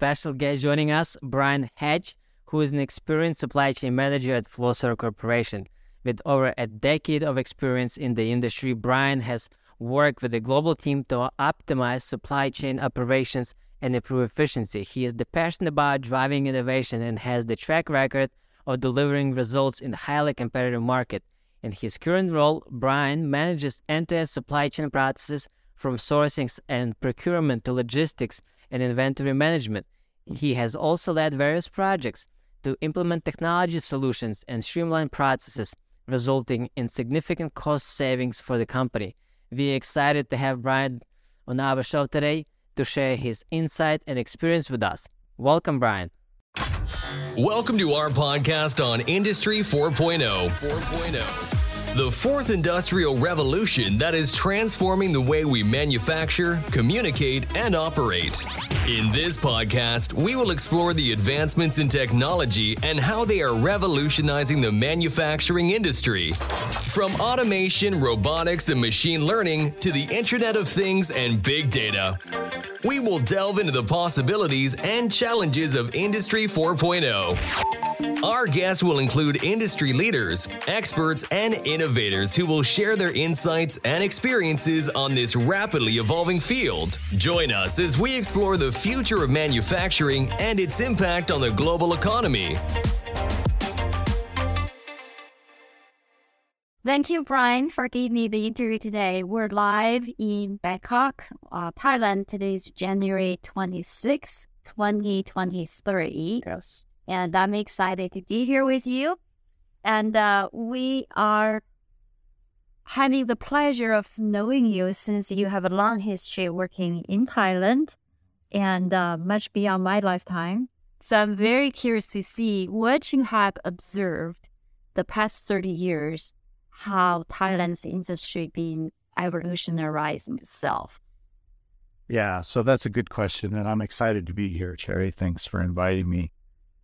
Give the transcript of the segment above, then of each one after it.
special guest joining us, Brian Hatch, who is an experienced supply chain manager at Flowserve Corporation. With over a decade of experience in the industry, Brian has worked with a global team to optimize supply chain operations and improve efficiency. He is passionate about driving innovation and has the track record of delivering results in a highly competitive market. In his current role, Brian manages end-to-end supply chain processes from sourcing and procurement to logistics and inventory management. He has also led various projects to implement technology solutions and streamline processes, resulting in significant cost savings for the company. We're excited to have Brian on our show today to share his insight and experience with us. Welcome, Brian. Welcome to our podcast on Industry 4.0. 4.0 the fourth industrial revolution that is transforming the way we manufacture, communicate, and operate. In this podcast, we will explore the advancements in technology and how they are revolutionizing the manufacturing industry. From automation, robotics, and machine learning to the Internet of Things and big data. We will delve into the possibilities and challenges of Industry 4.0. Our guests will include industry leaders, experts, and innovators who will share their insights and experiences on this rapidly evolving field. Join us as we explore the future of manufacturing and its impact on the global economy. Thank you, Brian, for giving me the interview today. We're live in Bangkok, uh, Thailand. Today is January 26, 2023. Yes. And I'm excited to be here with you. And uh, we are having the pleasure of knowing you since you have a long history working in Thailand and uh, much beyond my lifetime. So I'm very curious to see what you have observed the past 30 years how Thailand's industry been evolutionizing itself? Yeah, so that's a good question, and I'm excited to be here, Cherry. Thanks for inviting me.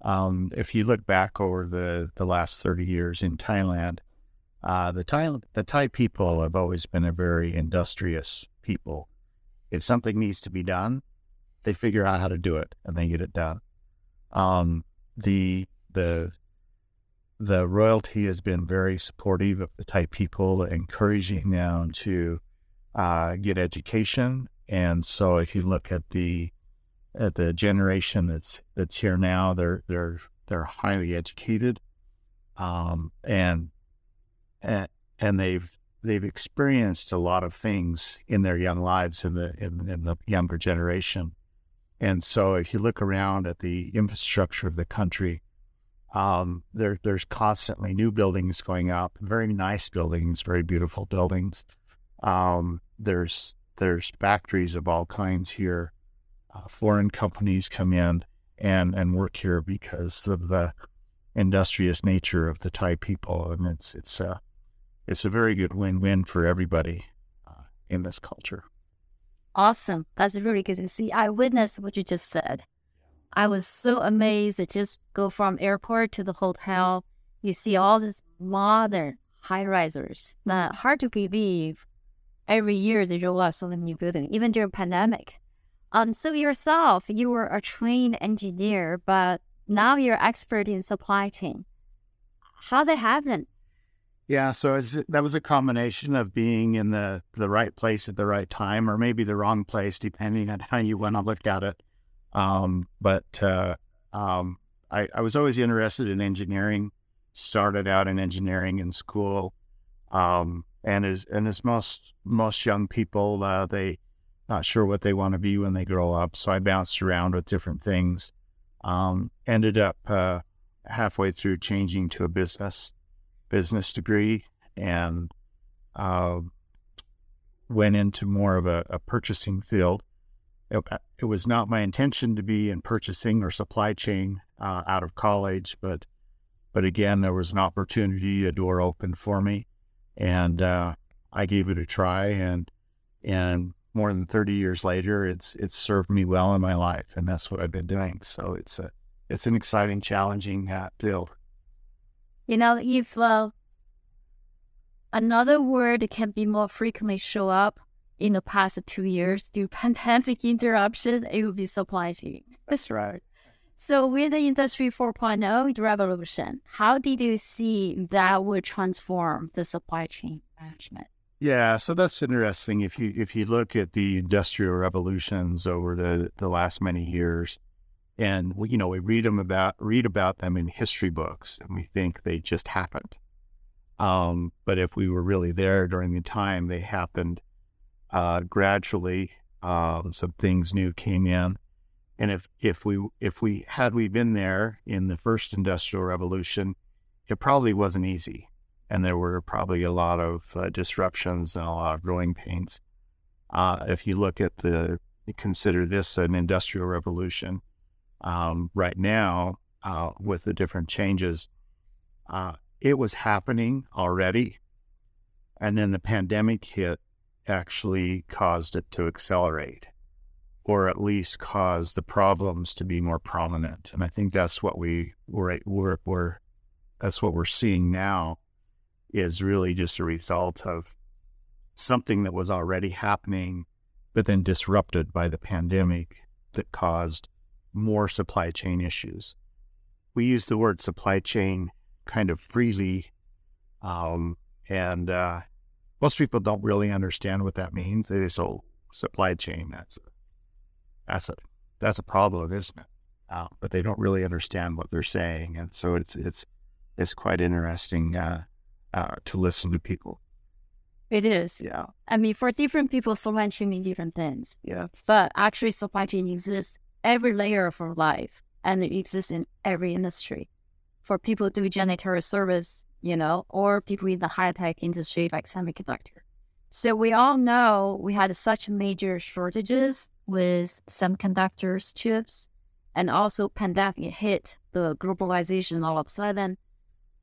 Um, if you look back over the, the last 30 years in Thailand, uh, the Thai the Thai people have always been a very industrious people. If something needs to be done, they figure out how to do it and they get it done. Um, the the the royalty has been very supportive of the Thai people, encouraging them to uh, get education. And so, if you look at the at the generation that's that's here now, they're they're they're highly educated, um, and and they've they've experienced a lot of things in their young lives in the in, in the younger generation. And so, if you look around at the infrastructure of the country, um, there, there's constantly new buildings going up, very nice buildings, very beautiful buildings. Um, there's there's factories of all kinds here. Uh, foreign companies come in and and work here because of the industrious nature of the Thai people, and it's it's a it's a very good win-win for everybody uh, in this culture. Awesome, that's really good to see. I witnessed what you just said. I was so amazed to just go from airport to the hotel. You see all these modern high risers. Now, hard to believe. Every year they roll out so many new buildings, even during pandemic. Um, so yourself, you were a trained engineer, but now you're expert in supply chain. How that happen? Yeah, so that was a combination of being in the the right place at the right time, or maybe the wrong place, depending on how you want to look at it. Um, but uh, um, I, I, was always interested in engineering. Started out in engineering in school, um, and as and as most most young people, uh, they not sure what they want to be when they grow up. So I bounced around with different things. Um, ended up uh, halfway through changing to a business business degree and uh, went into more of a, a purchasing field it, uh, it, was not my intention to be in purchasing or supply chain uh, out of college, but but again, there was an opportunity, a door opened for me, and uh, I gave it a try. And and more than thirty years later, it's it's served me well in my life, and that's what I've been doing. So it's a it's an exciting, challenging uh, field. You know, if uh, another word can be more frequently show up in the past two years due pandemic interruption, it would be supply chain. That's right. So with the Industry 4.0 revolution, how did you see that would transform the supply chain management? Yeah, so that's interesting. If you if you look at the industrial revolutions over the, the last many years, and we, you know we read them about read about them in history books, and we think they just happened. Um, but if we were really there during the time they happened, uh, gradually um, some things new came in, and if if we if we had we been there in the first industrial revolution, it probably wasn't easy and there were probably a lot of uh, disruptions and a lot of growing pains. Uh, if you look at the, consider this an industrial revolution um, right now uh, with the different changes, uh, it was happening already. And then the pandemic hit actually caused it to accelerate or at least cause the problems to be more prominent. And I think that's what we we're, we're, we're that's what we're seeing now is really just a result of something that was already happening, but then disrupted by the pandemic that caused more supply chain issues. We use the word supply chain kind of freely, um, and uh, most people don't really understand what that means. They just, oh, supply chain, that's a, that's a, that's a problem, isn't it? Uh, but they don't really understand what they're saying, and so it's it's it's quite interesting uh, uh, to listen to people. It is. Yeah. I mean, for different people, supply chain means different things. Yeah. But actually, supply chain exists every layer of our life, and it exists in every industry. For people do janitorial service, you know, or people in the high tech industry like semiconductor. So we all know we had such major shortages with semiconductors, chips, and also pandemic hit the globalization all of a sudden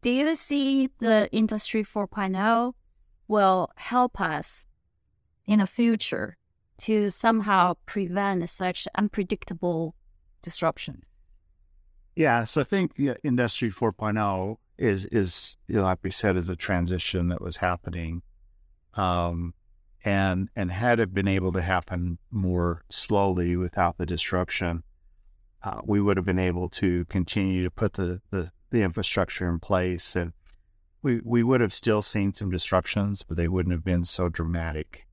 do you see the Industry 4.0 will help us in the future to somehow prevent such unpredictable disruption? Yeah, so I think Industry 4.0 is is you know, like we said, is a transition that was happening, um, and and had it been able to happen more slowly without the disruption, uh, we would have been able to continue to put the, the the infrastructure in place, and we we would have still seen some disruptions, but they wouldn't have been so dramatic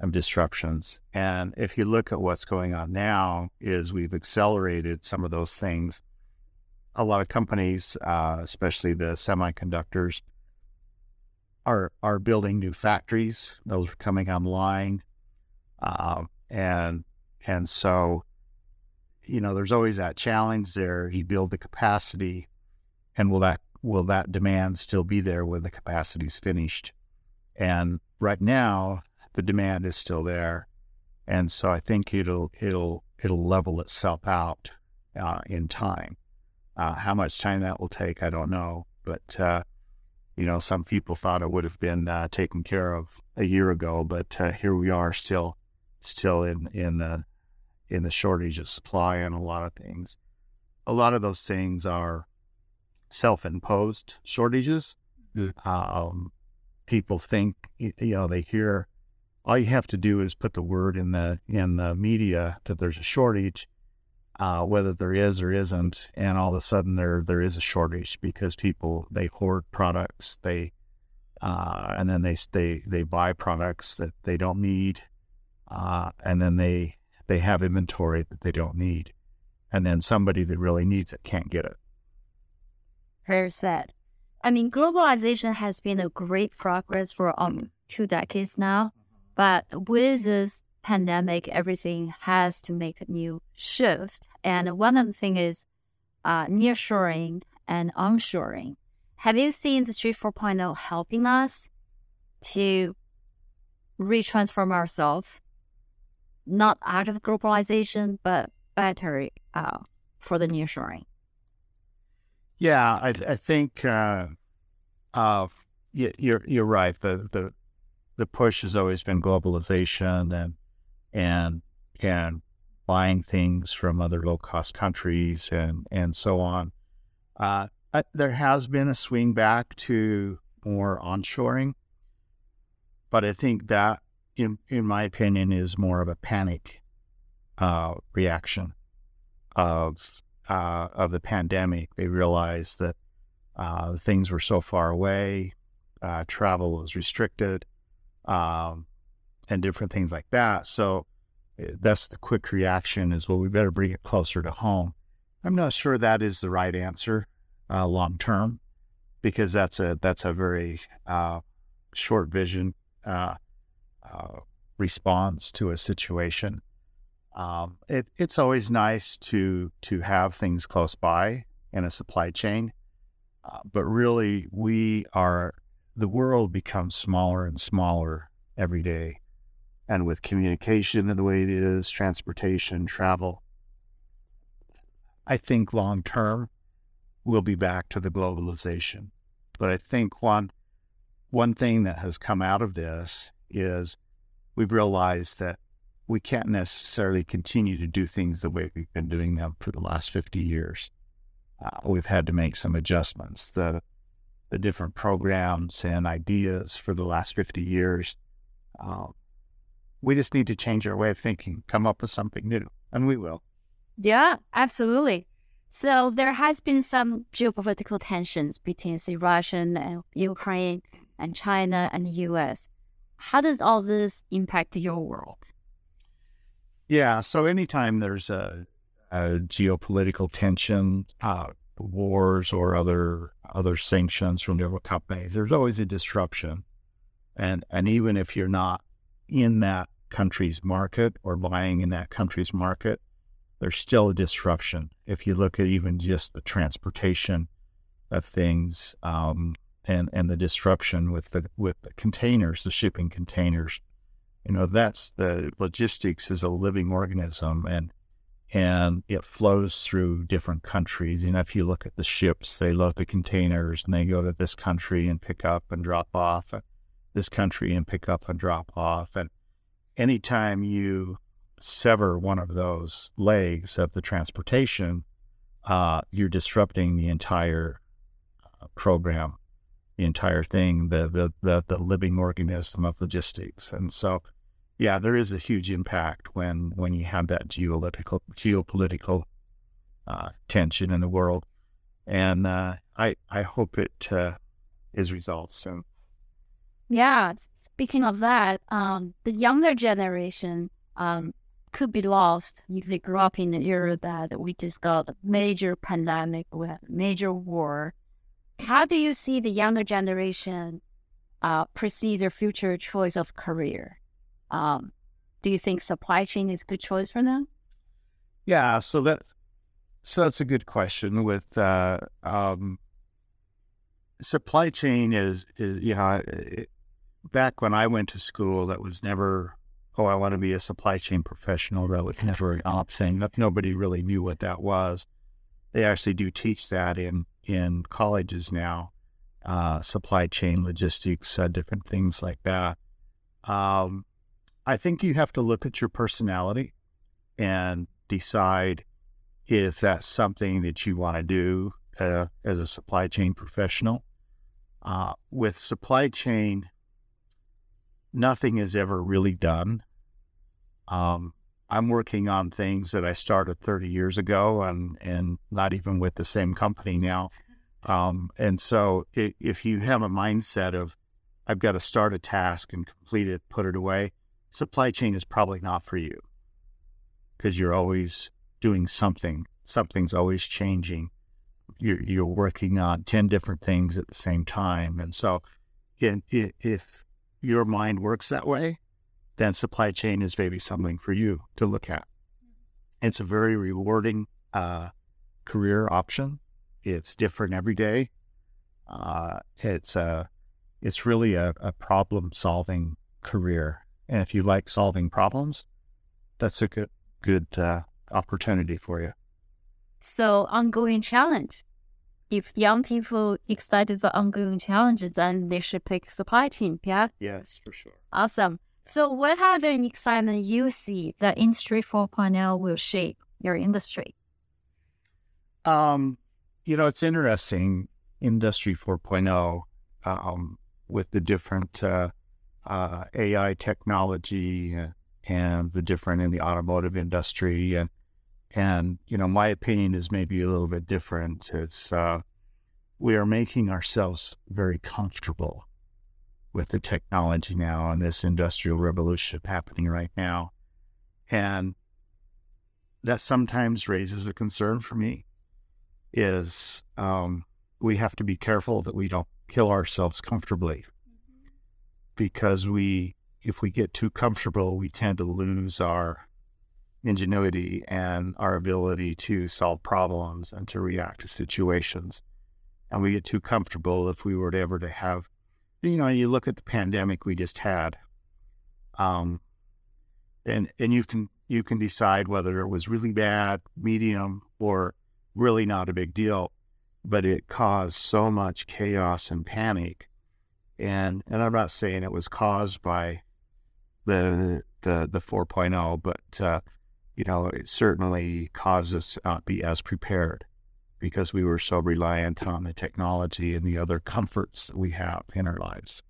of disruptions. And if you look at what's going on now, is we've accelerated some of those things. A lot of companies, uh, especially the semiconductors, are are building new factories. Those are coming online, uh, and and so you know there's always that challenge there. You build the capacity, and will that will that demand still be there when the capacity is finished? And right now, the demand is still there, and so I think it'll it'll it'll level itself out uh, in time. Uh, how much time that will take, I don't know, but uh, you know, some people thought it would have been uh, taken care of a year ago, but uh, here we are, still still in in the in the shortage of supply and a lot of things. A lot of those things are self-imposed shortages. Mm. Um, people think, you know, they hear all you have to do is put the word in the in the media that there's a shortage, uh, whether there is or isn't, and all of a sudden there there is a shortage because people they hoard products, they uh, and then they they they buy products that they don't need, uh, and then they they have inventory that they don't need, and then somebody that really needs it can't get it very sad. I mean, globalization has been a great progress for um, two decades now, but with this pandemic, everything has to make a new shift. And one of the things is uh, nearshoring and onshoring. Have you seen Industry 4.0 helping us to retransform ourselves, not out of globalization, but better uh, for the nearshoring? Yeah, I, I think uh, uh, you're you're right. The the the push has always been globalization and and and buying things from other low cost countries and and so on. Uh, I, there has been a swing back to more onshoring, but I think that in in my opinion, is more of a panic uh, reaction of uh, of the pandemic. They realized that uh, things were so far away, uh, travel was restricted, um, and different things like that. So eh, that's the quick reaction: is well, we better bring it closer to home. I'm not sure that is the right answer uh, long term, because that's a that's a very uh, short vision uh, response to a situation. Um, it, it's always nice to to have things close by in a supply chain, uh, but really we are the world becomes smaller and smaller every day, and with communication and the way it is, transportation, travel. I think long term we'll be back to the globalization, but I think one one thing that has come out of this is we've realized that we can't necessarily continue to do things the way we've been doing them for the last 50 years. Uh, we've had to make some adjustments. The, the different programs and ideas for the last 50 years, uh, we just need to change our way of thinking, come up with something new, and we will. Yeah, absolutely. So there has been some geopolitical tensions between say Russia and Ukraine and China and the U.S. How does all this impact your world? Yeah. So anytime there's a, a geopolitical tension, uh, wars or other other sanctions from different companies, there's always a disruption. And and even if you're not in that country's market or buying in that country's market, there's still a disruption. If you look at even just the transportation of things um, and and the disruption with the with the containers, the shipping containers, you know that's the logistics is a living organism and and it flows through different countries. You know, if you look at the ships, they load the containers and they go to this country and pick up and drop off, this country and pick up and drop off. And anytime you sever one of those legs of the transportation, uh, you're disrupting the entire uh, program, the entire thing, the, the, the, the living organism of logistics. And so yeah, there is a huge impact when when you have that geopolitical geopolitical uh, tension in the world, and uh, I I hope it uh, is resolved soon. Yeah, speaking of that, um, the younger generation um, could be lost if they grew up in the era that we just got a major pandemic, we had a major war. How do you see the younger generation uh, perceive their future choice of career? Um, do you think supply chain is a good choice for them? Yeah, so that so that's a good question. With uh, um, supply chain is is you know it, back when I went to school, that was never oh I want to be a supply chain professional. That was never an option. That nobody really knew what that was. They actually do teach that in in colleges now, uh, supply chain logistics, uh, different things like that. Um, I think you have to look at your personality and decide if that's something that you want to do uh, as a supply chain professional. Uh, with supply chain, nothing is ever really done. Um, I'm working on things that I started 30 years ago and, and not even with the same company now. Um, and so it, if you have a mindset of, I've got to start a task and complete it, put it away, supply chain is probably not for you because you're always doing something. Something's always changing. You're, you're working on 10 different things at the same time. And so if your mind works that way, then supply chain is maybe something for you to look at. It's a very rewarding uh, career option. It's different every day. Uh, it's a, uh, it's really a, a problem solving career and if you like solving problems, that's a good good uh, opportunity for you. So ongoing challenge. If young people excited for ongoing challenges, then they should pick supply chain. Yeah. Yes, for sure. Awesome. So what other excitement you see that Industry 4.0 will shape your industry? Um, you know, it's interesting. Industry 4.0 um, with the different uh, uh, AI technology and the different in the automotive industry. And, and, you know, my opinion is maybe a little bit different. It's, uh, we are making ourselves very comfortable with the technology now and this industrial revolution happening right now. And that sometimes raises a concern for me is um, we have to be careful that we don't kill ourselves comfortably. Because we if we get too comfortable we tend to lose our ingenuity and our ability to solve problems and to react to situations. And we get too comfortable if we were to ever to have you know you look at the pandemic we just had um and and you can you can decide whether it was really bad medium or really not a big deal but it caused so much chaos and panic. And and I'm not saying it was caused by the the the 4.0 but uh, you know it certainly caused us to not be as prepared because we were so reliant on the technology and the other comforts we have in our lives.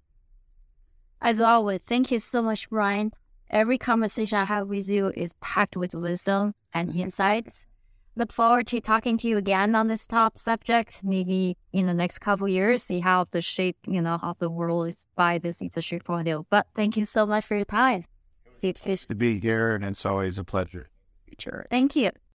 As always, thank you so much, Brian. Every conversation I have with you is packed with wisdom and mm-hmm. insights. Look forward to talking to you again on this top subject, maybe in the next couple years, see how the shape, you know, of the world is by this industry point of view. But thank you so much for your time. It's to be here, and it's always a pleasure. Thank you.